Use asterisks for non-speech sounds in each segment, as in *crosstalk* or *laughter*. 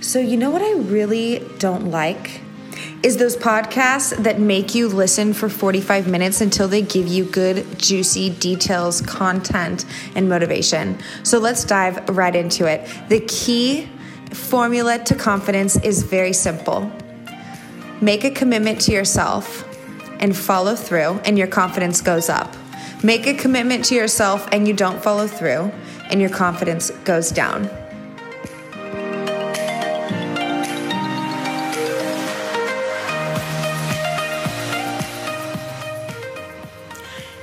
So, you know what I really don't like? Is those podcasts that make you listen for 45 minutes until they give you good, juicy details, content, and motivation. So, let's dive right into it. The key formula to confidence is very simple make a commitment to yourself and follow through, and your confidence goes up. Make a commitment to yourself and you don't follow through, and your confidence goes down.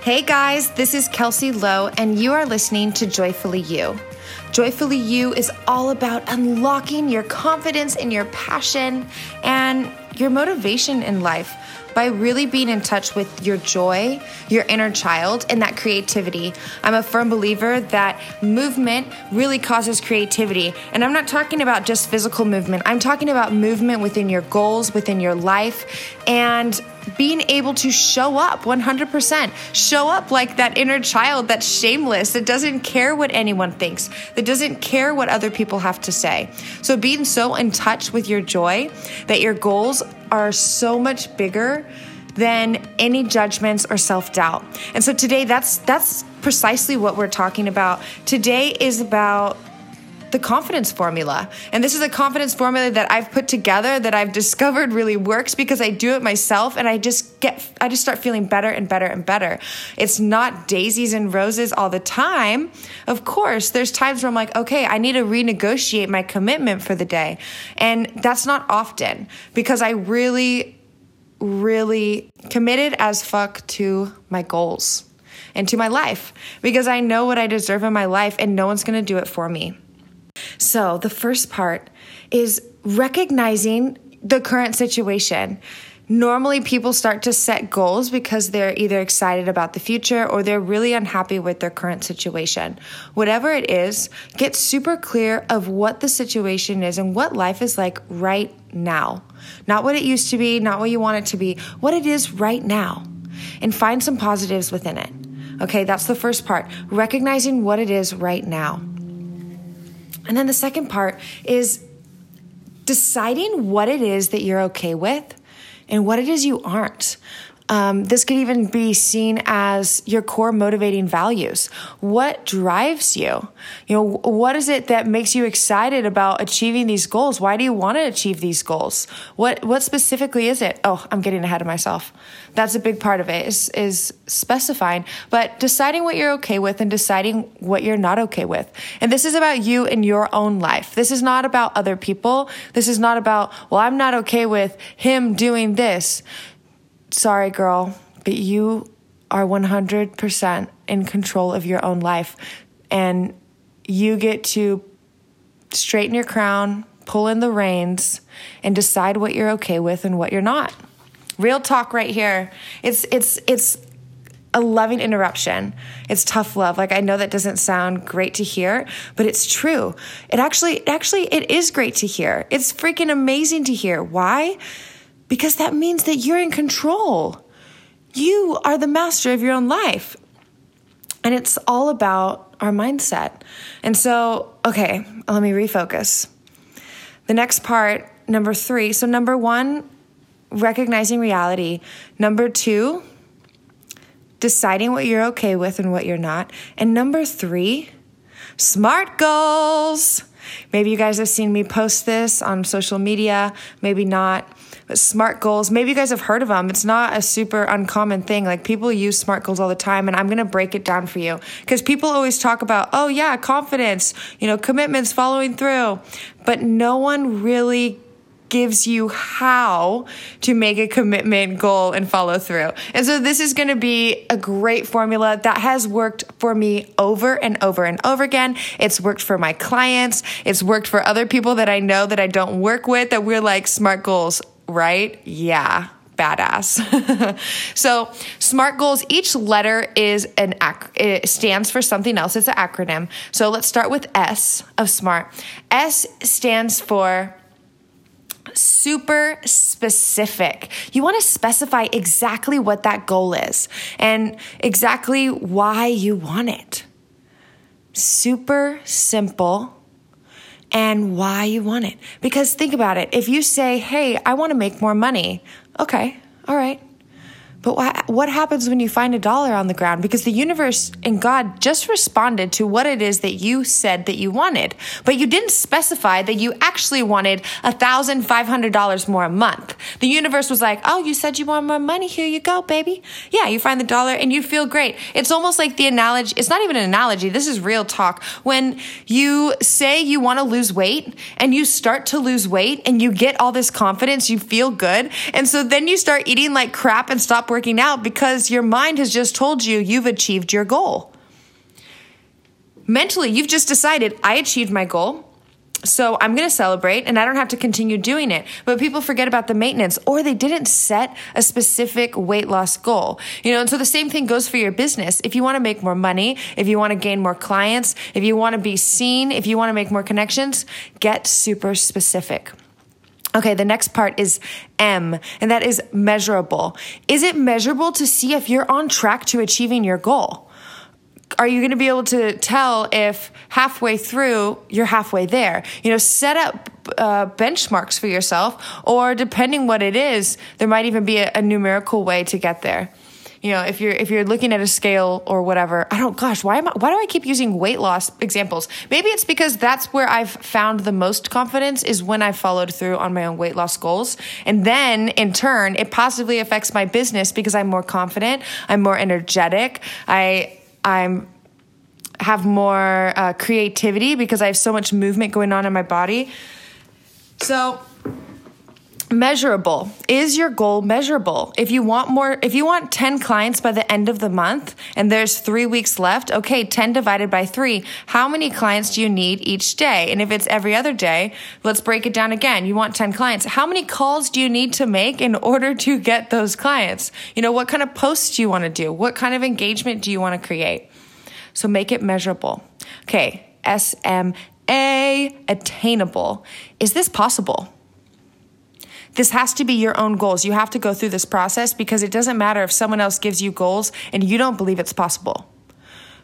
Hey guys, this is Kelsey Lowe, and you are listening to Joyfully You. Joyfully You is all about unlocking your confidence and your passion and your motivation in life by really being in touch with your joy, your inner child, and that creativity. I'm a firm believer that movement really causes creativity. And I'm not talking about just physical movement, I'm talking about movement within your goals, within your life, and being able to show up 100%. Show up like that inner child that's shameless, that doesn't care what anyone thinks, that doesn't care what other people have to say. So, being so in touch with your joy that your goals are so much bigger than any judgments or self-doubt. And so today that's that's precisely what we're talking about. Today is about the confidence formula. And this is a confidence formula that I've put together that I've discovered really works because I do it myself and I just get I just start feeling better and better and better. It's not daisies and roses all the time. Of course, there's times where I'm like, "Okay, I need to renegotiate my commitment for the day." And that's not often because I really really committed as fuck to my goals and to my life because I know what I deserve in my life and no one's to do it for me. So, the first part is recognizing the current situation. Normally, people start to set goals because they're either excited about the future or they're really unhappy with their current situation. Whatever it is, get super clear of what the situation is and what life is like right now. Not what it used to be, not what you want it to be, what it is right now. And find some positives within it. Okay, that's the first part. Recognizing what it is right now. And then the second part is deciding what it is that you're okay with and what it is you aren't. Um, this could even be seen as your core motivating values. What drives you? You know, what is it that makes you excited about achieving these goals? Why do you want to achieve these goals? What what specifically is it? Oh, I'm getting ahead of myself. That's a big part of it is is specifying, but deciding what you're okay with and deciding what you're not okay with. And this is about you in your own life. This is not about other people. This is not about, well, I'm not okay with him doing this sorry, girl, but you are 100% in control of your own life. And you get to straighten your crown, pull in the reins, and decide what you're okay with and what you're not. Real talk right here. It's, it's, it's, a loving interruption. It's tough love. Like I know that doesn't sound great to hear, but it's true. It actually actually it is great to hear. It's freaking amazing to hear. Why? Because that means that you're in control. You are the master of your own life. And it's all about our mindset. And so, okay, let me refocus. The next part, number three. So, number one, recognizing reality. Number two, deciding what you're okay with and what you're not. And number three, smart goals. Maybe you guys have seen me post this on social media, maybe not. But SMART goals, maybe you guys have heard of them. It's not a super uncommon thing. Like people use SMART goals all the time, and I'm going to break it down for you because people always talk about, oh, yeah, confidence, you know, commitments, following through. But no one really gives you how to make a commitment goal and follow through. And so this is going to be a great formula that has worked for me over and over and over again. It's worked for my clients. It's worked for other people that I know that I don't work with that we're like smart goals, right? Yeah badass. *laughs* so, SMART goals, each letter is an ac- it stands for something else. It's an acronym. So, let's start with S of SMART. S stands for super specific. You want to specify exactly what that goal is and exactly why you want it. Super simple and why you want it. Because think about it. If you say, Hey, I want to make more money. Okay. All right. But what happens when you find a dollar on the ground? Because the universe and God just responded to what it is that you said that you wanted, but you didn't specify that you actually wanted $1,500 more a month. The universe was like, oh, you said you want more money. Here you go, baby. Yeah, you find the dollar and you feel great. It's almost like the analogy. It's not even an analogy. This is real talk. When you say you want to lose weight and you start to lose weight and you get all this confidence, you feel good. And so then you start eating like crap and stop working out because your mind has just told you you've achieved your goal. Mentally, you've just decided, I achieved my goal. So I'm going to celebrate and I don't have to continue doing it. But people forget about the maintenance or they didn't set a specific weight loss goal. You know, and so the same thing goes for your business. If you want to make more money, if you want to gain more clients, if you want to be seen, if you want to make more connections, get super specific. Okay, the next part is M, and that is measurable. Is it measurable to see if you're on track to achieving your goal? Are you going to be able to tell if halfway through you're halfway there? You know, set up uh, benchmarks for yourself, or depending what it is, there might even be a, a numerical way to get there you know if you're if you're looking at a scale or whatever i don't gosh why am I, why do i keep using weight loss examples? Maybe it's because that's where i've found the most confidence is when i followed through on my own weight loss goals. And then in turn it positively affects my business because i'm more confident i'm more energetic i i'm have more uh, creativity because i have so much movement going on in my body. So measurable. Is your goal measurable? If you want more if you want 10 clients by the end of the month and there's three weeks left okay 10 divided by 3 how many clients do you need each day? And if it's every other day let's break it down again. You want 10 clients. How many calls do you need to make in order to get those clients? You know what kind of posts do you want to do? What kind of engagement do you want to create? So make it measurable. Okay sma attainable. Is this possible this has to be your own goals. You have to go through this process because it doesn't matter if someone else gives you goals and you don't believe it's possible.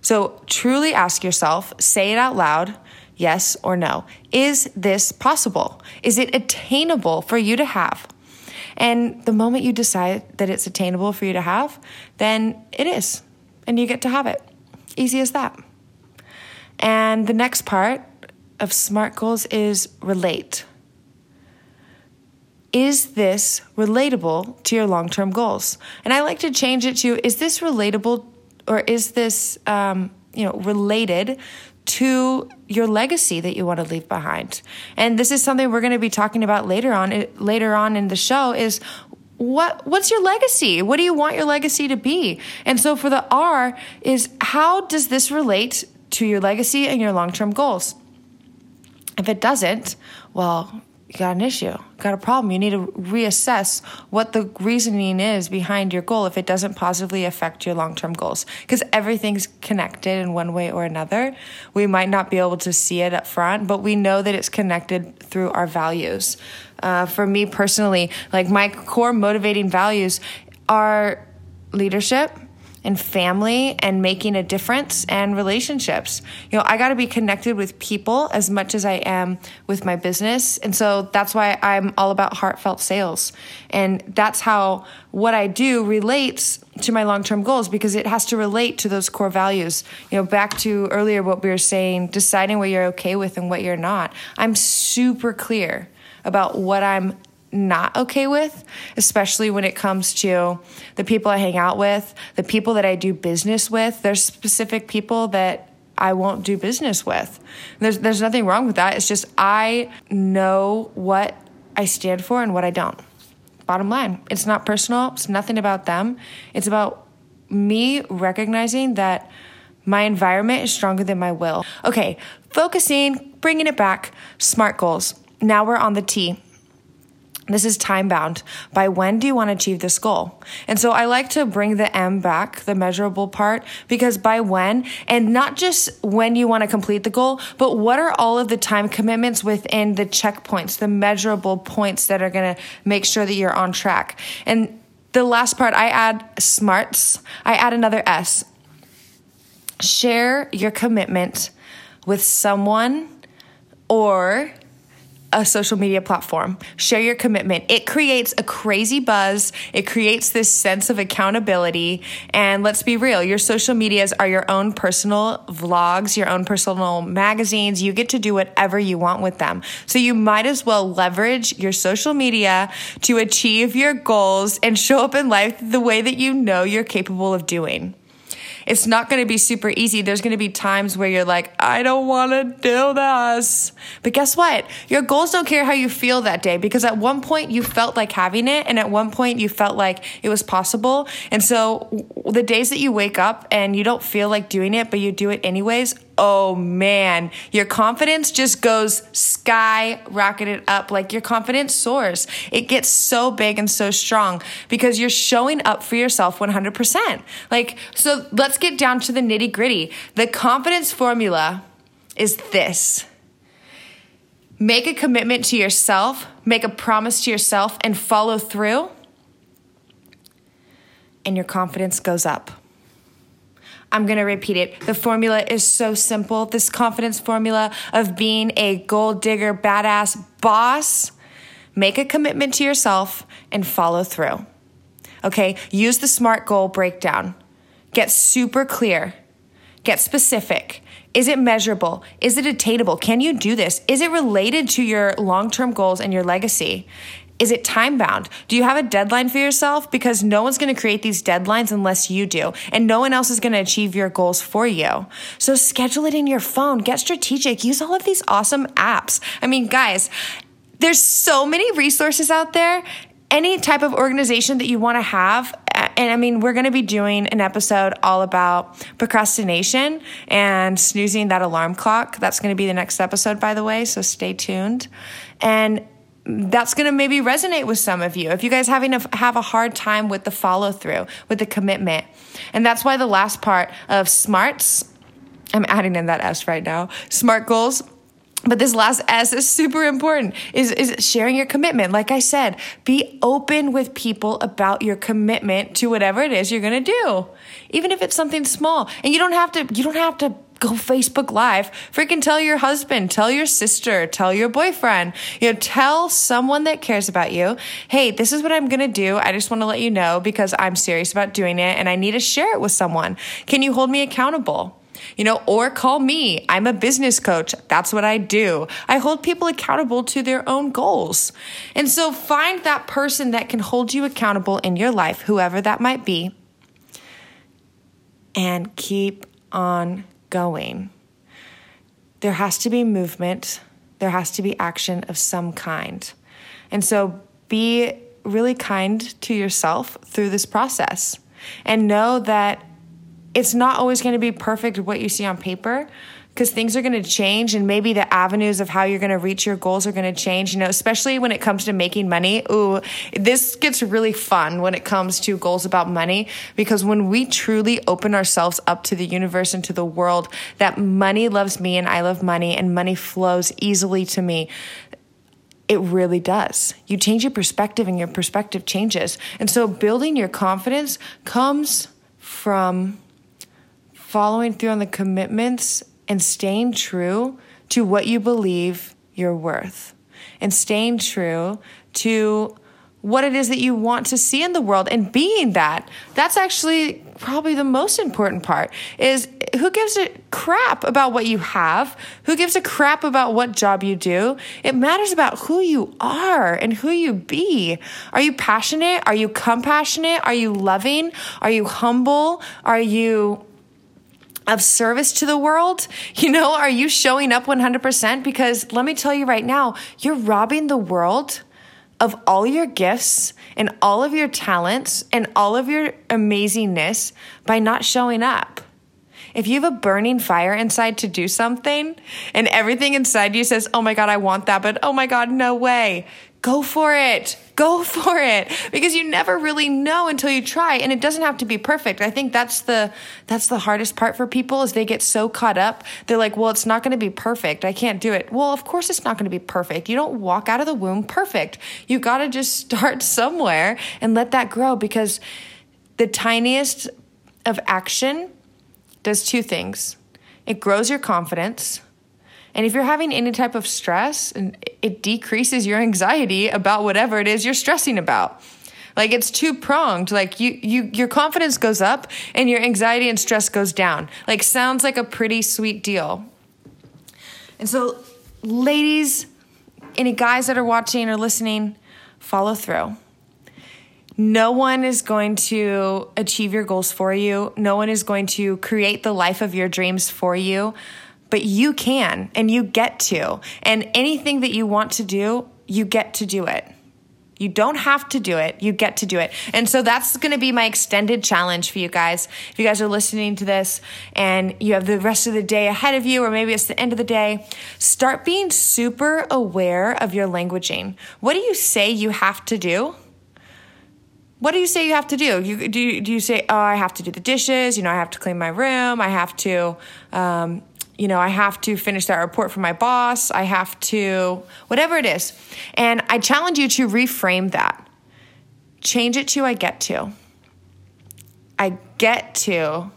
So truly ask yourself, say it out loud, yes or no. Is this possible? Is it attainable for you to have? And the moment you decide that it's attainable for you to have, then it is. And you get to have it. Easy as that. And the next part of SMART goals is relate is this relatable to your long term goals? And I like to change it to is this relatable or is this, um, you know, related to your legacy that you want to leave behind? And this is something we're going to be talking about later on, later on in the show is what what's your legacy what do you want your legacy to be and so for the r is how does this relate to your legacy and your long-term goals if it doesn't well you got an issue, you got a problem. You need to reassess what the reasoning is behind your goal if it doesn't positively affect your long term goals. Because everything's connected in one way or another. We might not be able to see it up front, but we know that it's connected through our values. Uh, for me personally, like my core motivating values are leadership and family and making a difference and relationships. You know, I got to be connected with people as much as I am with my business. And so that's why I'm all about heartfelt sales. And that's how what I do relates to my long-term goals because it has to relate to those core values. You know, back to earlier what we were saying, deciding what you're okay with and what you're not. I'm super clear about what I'm not okay with, especially when it comes to the people I hang out with, the people that I do business with. There's specific people that I won't do business with. There's there's nothing wrong with that. It's just I know what I stand for and what I don't. Bottom line, it's not personal. It's nothing about them. It's about me recognizing that my environment is stronger than my will. Okay, focusing, bringing it back, SMART goals. Now we're on the T. This is time bound. By when do you want to achieve this goal? And so I like to bring the M back, the measurable part, because by when, and not just when you want to complete the goal, but what are all of the time commitments within the checkpoints, the measurable points that are going to make sure that you're on track. And the last part, I add smarts, I add another S. Share your commitment with someone or a social media platform. Share your commitment. It creates a crazy buzz. It creates this sense of accountability. And let's be real, your social medias are your own personal vlogs, your own personal magazines. You get to do whatever you want with them. So you might as well leverage your social media to achieve your goals and show up in life the way that you know you're capable of doing it's not going to be super easy. There's going to be times where you're like, I don't want to do this. But guess what? Your goals don't care how you feel that day because at one point you felt like having it and at one point you felt like it was possible. And so the days that you wake up and you don't feel like doing it, but you do it anyways, oh man, your confidence just goes skyrocketed up. Like your confidence soars. It gets so big and so strong because you're showing up for yourself 100%. Like, so let's get down to the nitty gritty. The confidence formula is this. Make a commitment to yourself, make a promise to yourself, and follow through, and your confidence goes up. I'm going to repeat it. The formula is so simple. This confidence formula of being a gold digger, badass boss. Make a commitment to yourself and follow through. Okay, use the SMART goal breakdown. Get super clear. Get specific. Is it measurable? Is it attainable? Can you do this? Is it related to your long term goals and your legacy? Is it time bound? Do you have a deadline for yourself? Because no one's going to create these deadlines unless you do, and no one else is going to achieve your goals for you. So schedule it in your phone, get strategic, use all of these awesome apps. I mean, guys, there's so many resources out there. Any type of organization that you want to have, and I mean, we're going to be doing an episode all about procrastination and snoozing that alarm clock. That's going to be the next episode, by the way, so stay tuned. And that's going to maybe resonate with some of you. If you guys having to have a hard time with the follow through, with the commitment. And that's why the last part of smarts, I'm adding in that S right now, smart goals. But this last S is super important is, is sharing your commitment. Like I said, be open with people about your commitment to whatever it is you're going to do. Even if it's something small. And you don't have to, you don't have to go Facebook Live. Freaking tell your husband, tell your sister, tell your boyfriend, you know, tell someone that cares about you, hey, this is what I'm going to do. I just want to let you know because I'm serious about doing it and I need to share it with someone. Can you hold me accountable? You know, or call me. I'm a business coach. That's what I do. I hold people accountable to their own goals. And so find that person that can hold you accountable in your life, whoever that might be, and keep on going, there has to be movement, there has to be action of some kind. And so be really kind to yourself through this process and know that it's not always going to be perfect what you see on paper, because things are going to change and maybe the avenues of how you're going to reach your goals are going to change you know especially when it comes to making money ooh this gets really fun when it comes to goals about money because when we truly open ourselves up to the universe and to the world that money loves me and I love money and money flows easily to me it really does. You change your perspective and your perspective changes. And so building your confidence comes from following through on the commitments and staying true to what you believe you're worth and staying true to what it is that you want to see in the world and being that that's actually probably the most important part is who gives a crap about what you have? Who gives a crap about what job you do? It matters about who you are and who you be. Are you passionate? Are you compassionate? Are you loving? Are you humble? Are you of service to the world? *laughs* You know, are you showing up 100%? Because let me tell you right now, you're robbing the world of all your gifts and all of your talents and all of your amazingness by not showing up. If you have a burning fire inside to do something and everything inside you says, oh my God, I want that, but oh my God, no way, go for it. Go *laughs* for it because you never really know until you try and it doesn't have to be perfect. I think that's the that's the hardest part for people is they get so caught up. They're like, "Well, it's not going to be perfect. I can't do it." Well, of course it's not going to be perfect. You don't walk out of the womb perfect. You got to just *laughs* start somewhere and let that grow because the tiniest of action does two things. It grows your confidence And if you're having any type of stress, it decreases your anxiety about whatever it is you're stressing about. Like it's two pronged. Like you, you, your confidence goes up and your anxiety and stress goes down. Like sounds like a pretty sweet deal. And so, ladies, any guys that are watching or listening, follow through. No one is going to achieve your goals for you. No one is going to create the life of your dreams for you, but you can and you get to. And anything that you want to do, you get to do it. You don't have to do it. You get to do it. And so that's to be my extended challenge for you guys. If you guys are listening to this and you have the rest of the day ahead of you, or maybe it's the end of the day, start being super aware of your languaging. What do you say you have to do? what do you say you have to do? You, do, you, do you say, oh, I have to do the dishes, you know, I have to clean my room, I have to, um, you know, I have to finish that report for my boss, I have to, whatever it is. And I challenge you to reframe that. Change it to I get to. I get to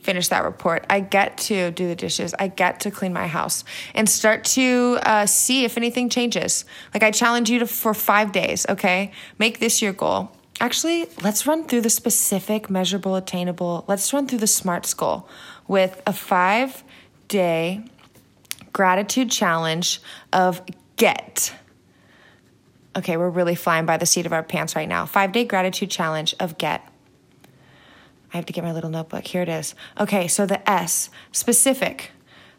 finish that report. I get to do the dishes. I get to clean my house and start to uh, see if anything changes. Like I challenge you to for five days. Okay, make this your goal. Actually, let's run through the specific, measurable, attainable. Let's run through the SMART goal with a five day gratitude challenge of get. Okay, we're really flying by the seat of our pants right now. Five day gratitude challenge of get. I have to get my little notebook. Here it is. Okay, so the S, specific.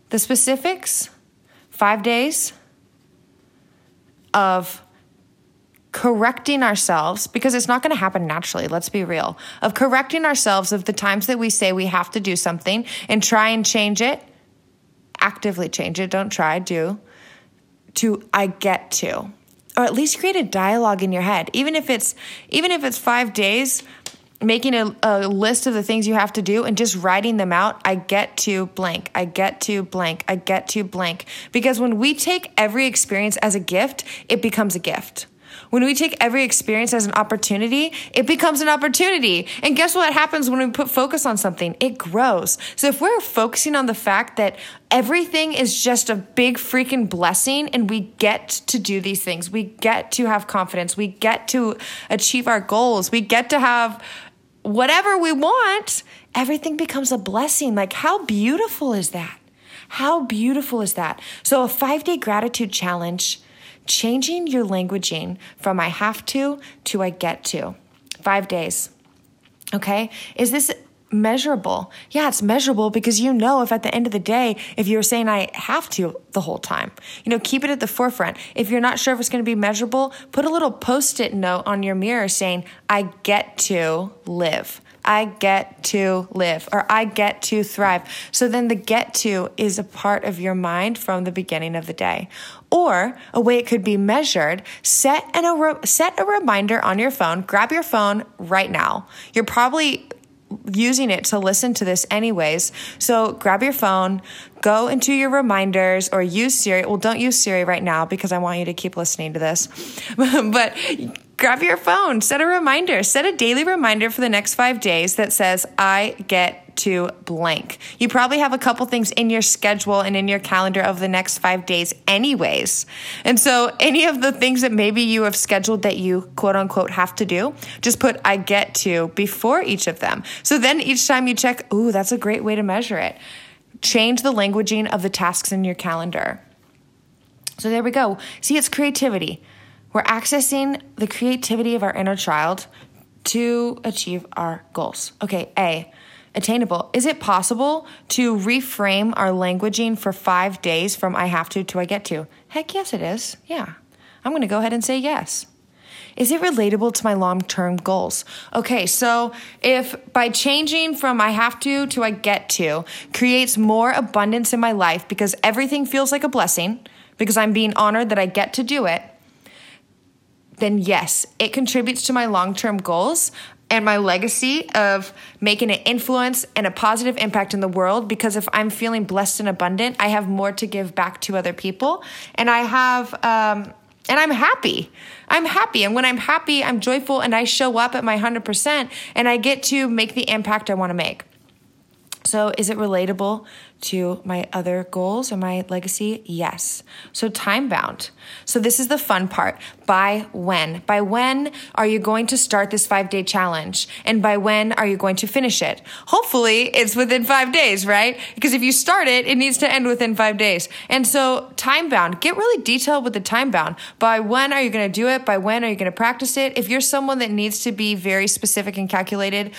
The specifics, five days of correcting ourselves because it's not going to happen naturally let's be real of correcting ourselves of the times that we say we have to do something and try and change it actively change it don't try do to i get to. Or at least create a dialogue in your head. Even if it's even if it's 5 days making a, a list of the things you have to do and just writing them out i get to blank i get to blank i get to blank. Because when we take every experience as a gift it becomes a gift when we take every experience as an opportunity, it becomes an opportunity. And guess what happens when we put focus on something? It grows. So if we're focusing on the fact that everything is just a big freaking blessing and we get to do these things, we get to have confidence, we get to achieve our goals, we get to have whatever we want, everything becomes a blessing. Like, how beautiful is that? How beautiful is that? So, a five day gratitude challenge changing your languaging from I have to to I get to. Five days. Okay? Is this measurable? Yeah, it's measurable because you know if at the end of the day, if you're saying I have to the whole time, you know, keep it at the forefront. If you're not sure if it's going to be measurable, put a little post it note on your mirror saying, I get to live. I get to live or I get to thrive. So then the get to is a part of your mind from the beginning of the day. Or a way it could be measured, set an, a set a reminder on your phone. Grab your phone right now. You're probably using it to listen to this anyways. So grab your phone, go into your reminders or use Siri. Well, don't use Siri right now because I want you to keep listening to this. *laughs* but grab your phone, set a reminder, set a daily reminder for the next five days that says, I get to blank. You probably have a couple things in your schedule and in your calendar of the next five days, anyways. And so, any of the things that maybe you have scheduled that you quote unquote have to do, just put I get to before each of them. So then each time you check, ooh, that's a great way to measure it. Change the languaging of the tasks in your calendar. So there we go. See, it's creativity. We're accessing the creativity of our inner child to achieve our goals. Okay, A, attainable. Is it possible to reframe our languaging for five days from I have to to I get to? Heck yes, it is. Yeah. I'm going to go ahead and say yes. Is it relatable to my long term goals? Okay, so if by changing from I have to to I get to creates more abundance in my life because everything feels like a blessing, because I'm being honored that I get to do it, then yes, it contributes to my long term goals and my legacy of making an influence and a positive impact in the world because if I'm feeling blessed and abundant, I have more to give back to other people. And I have, um, and I'm happy. I'm happy. And when I'm happy, I'm joyful and I show up at my 100% and I get to make the impact I want to make. So, is it relatable to my other goals or my legacy? Yes. So, time bound. So, this is the fun part. By when? By when are you going to start this five day challenge? And by when are you going to finish it? Hopefully, it's within five days, right? Because if you start it, it needs to end within five days. And so, time bound, get really detailed with the time bound. By when are you going to do it? By when are you going to practice it? If you're someone that needs to be very specific and calculated,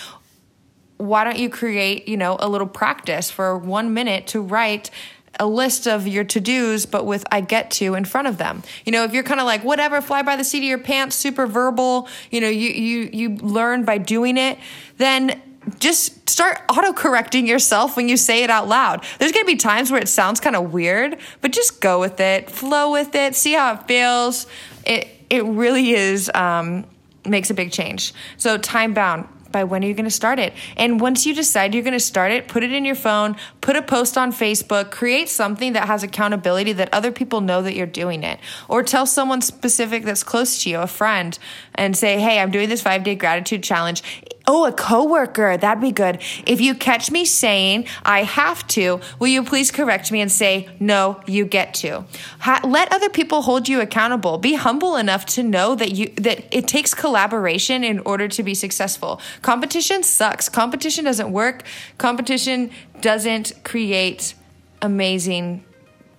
why don't you create, you know, a little practice for one minute to write a list of your to-dos but with I get to in front of them. You know, if you're kind of like whatever fly by the seat of your pants, super verbal, you know, you you you learn by doing it, then just start auto correcting yourself when you say it out loud. There's to be times where it sounds kind of weird, but just go with it, flow with it, see how it feels. It it really is um, makes a big change. So time bound by when are you going to start it? And once you decide you're going to start it, put it in your phone, put a post on Facebook, create something that has accountability that other people know that you're doing it. Or tell someone specific that's close to you, a friend, and say, hey, I'm doing this five day gratitude challenge. Oh, a coworker, that'd be good. If you catch me saying I have to, will you please correct me and say, no, you get to? Ha- let other people hold you accountable. Be humble enough to know that you, that it takes collaboration in order to be successful. Competition sucks. Competition doesn't work. Competition doesn't create amazing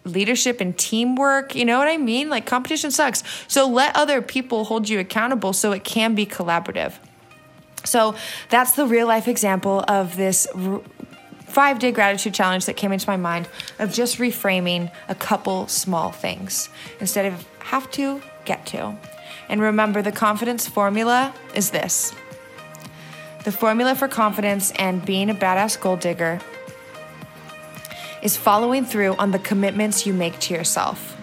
leadership and teamwork. You know what I mean? Like competition sucks. So let other people hold you accountable so it can be collaborative. So that's the real life example of this five day gratitude challenge that came into my mind of just reframing a couple small things instead of have to, get to. And remember, the confidence formula is this the formula for confidence and being a badass gold digger is following through on the commitments you make to yourself.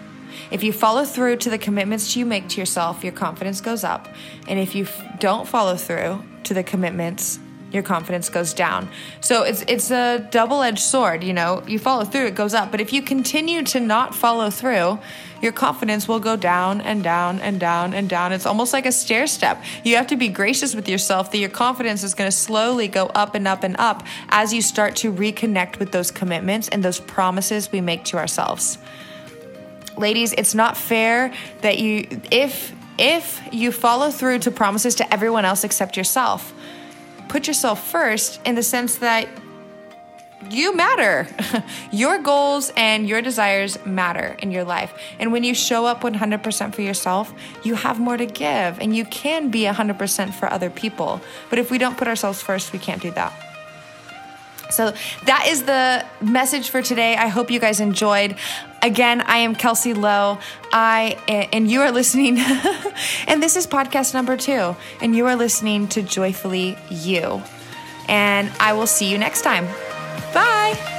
If you follow through to the commitments you make to yourself, your confidence goes up. And if you f- don't follow through to the commitments, your confidence goes down. So it's it's a double-edged sword, you know. You follow through, it goes up. But if you continue to not follow through, your confidence will go down and down and down and down. It's almost like a stair step. You have to be gracious with yourself that your confidence is going to slowly go up and up and up as you start to reconnect with those commitments and those promises we make to ourselves ladies, it's not fair that you if if you follow through to promises to everyone else except yourself. Put yourself first in the sense that you matter. *laughs* your goals and your desires matter in your life. And when you show up 100% for yourself, you have more to give and you can be 100% for other people. But if we don't put ourselves first, we can't do that. So that is the message for today. I hope you guys enjoyed. Again, I am Kelsey Lowe. I and you are listening, *laughs* and this is podcast number two, and you are listening to Joyfully You. And I will see you next time. Bye.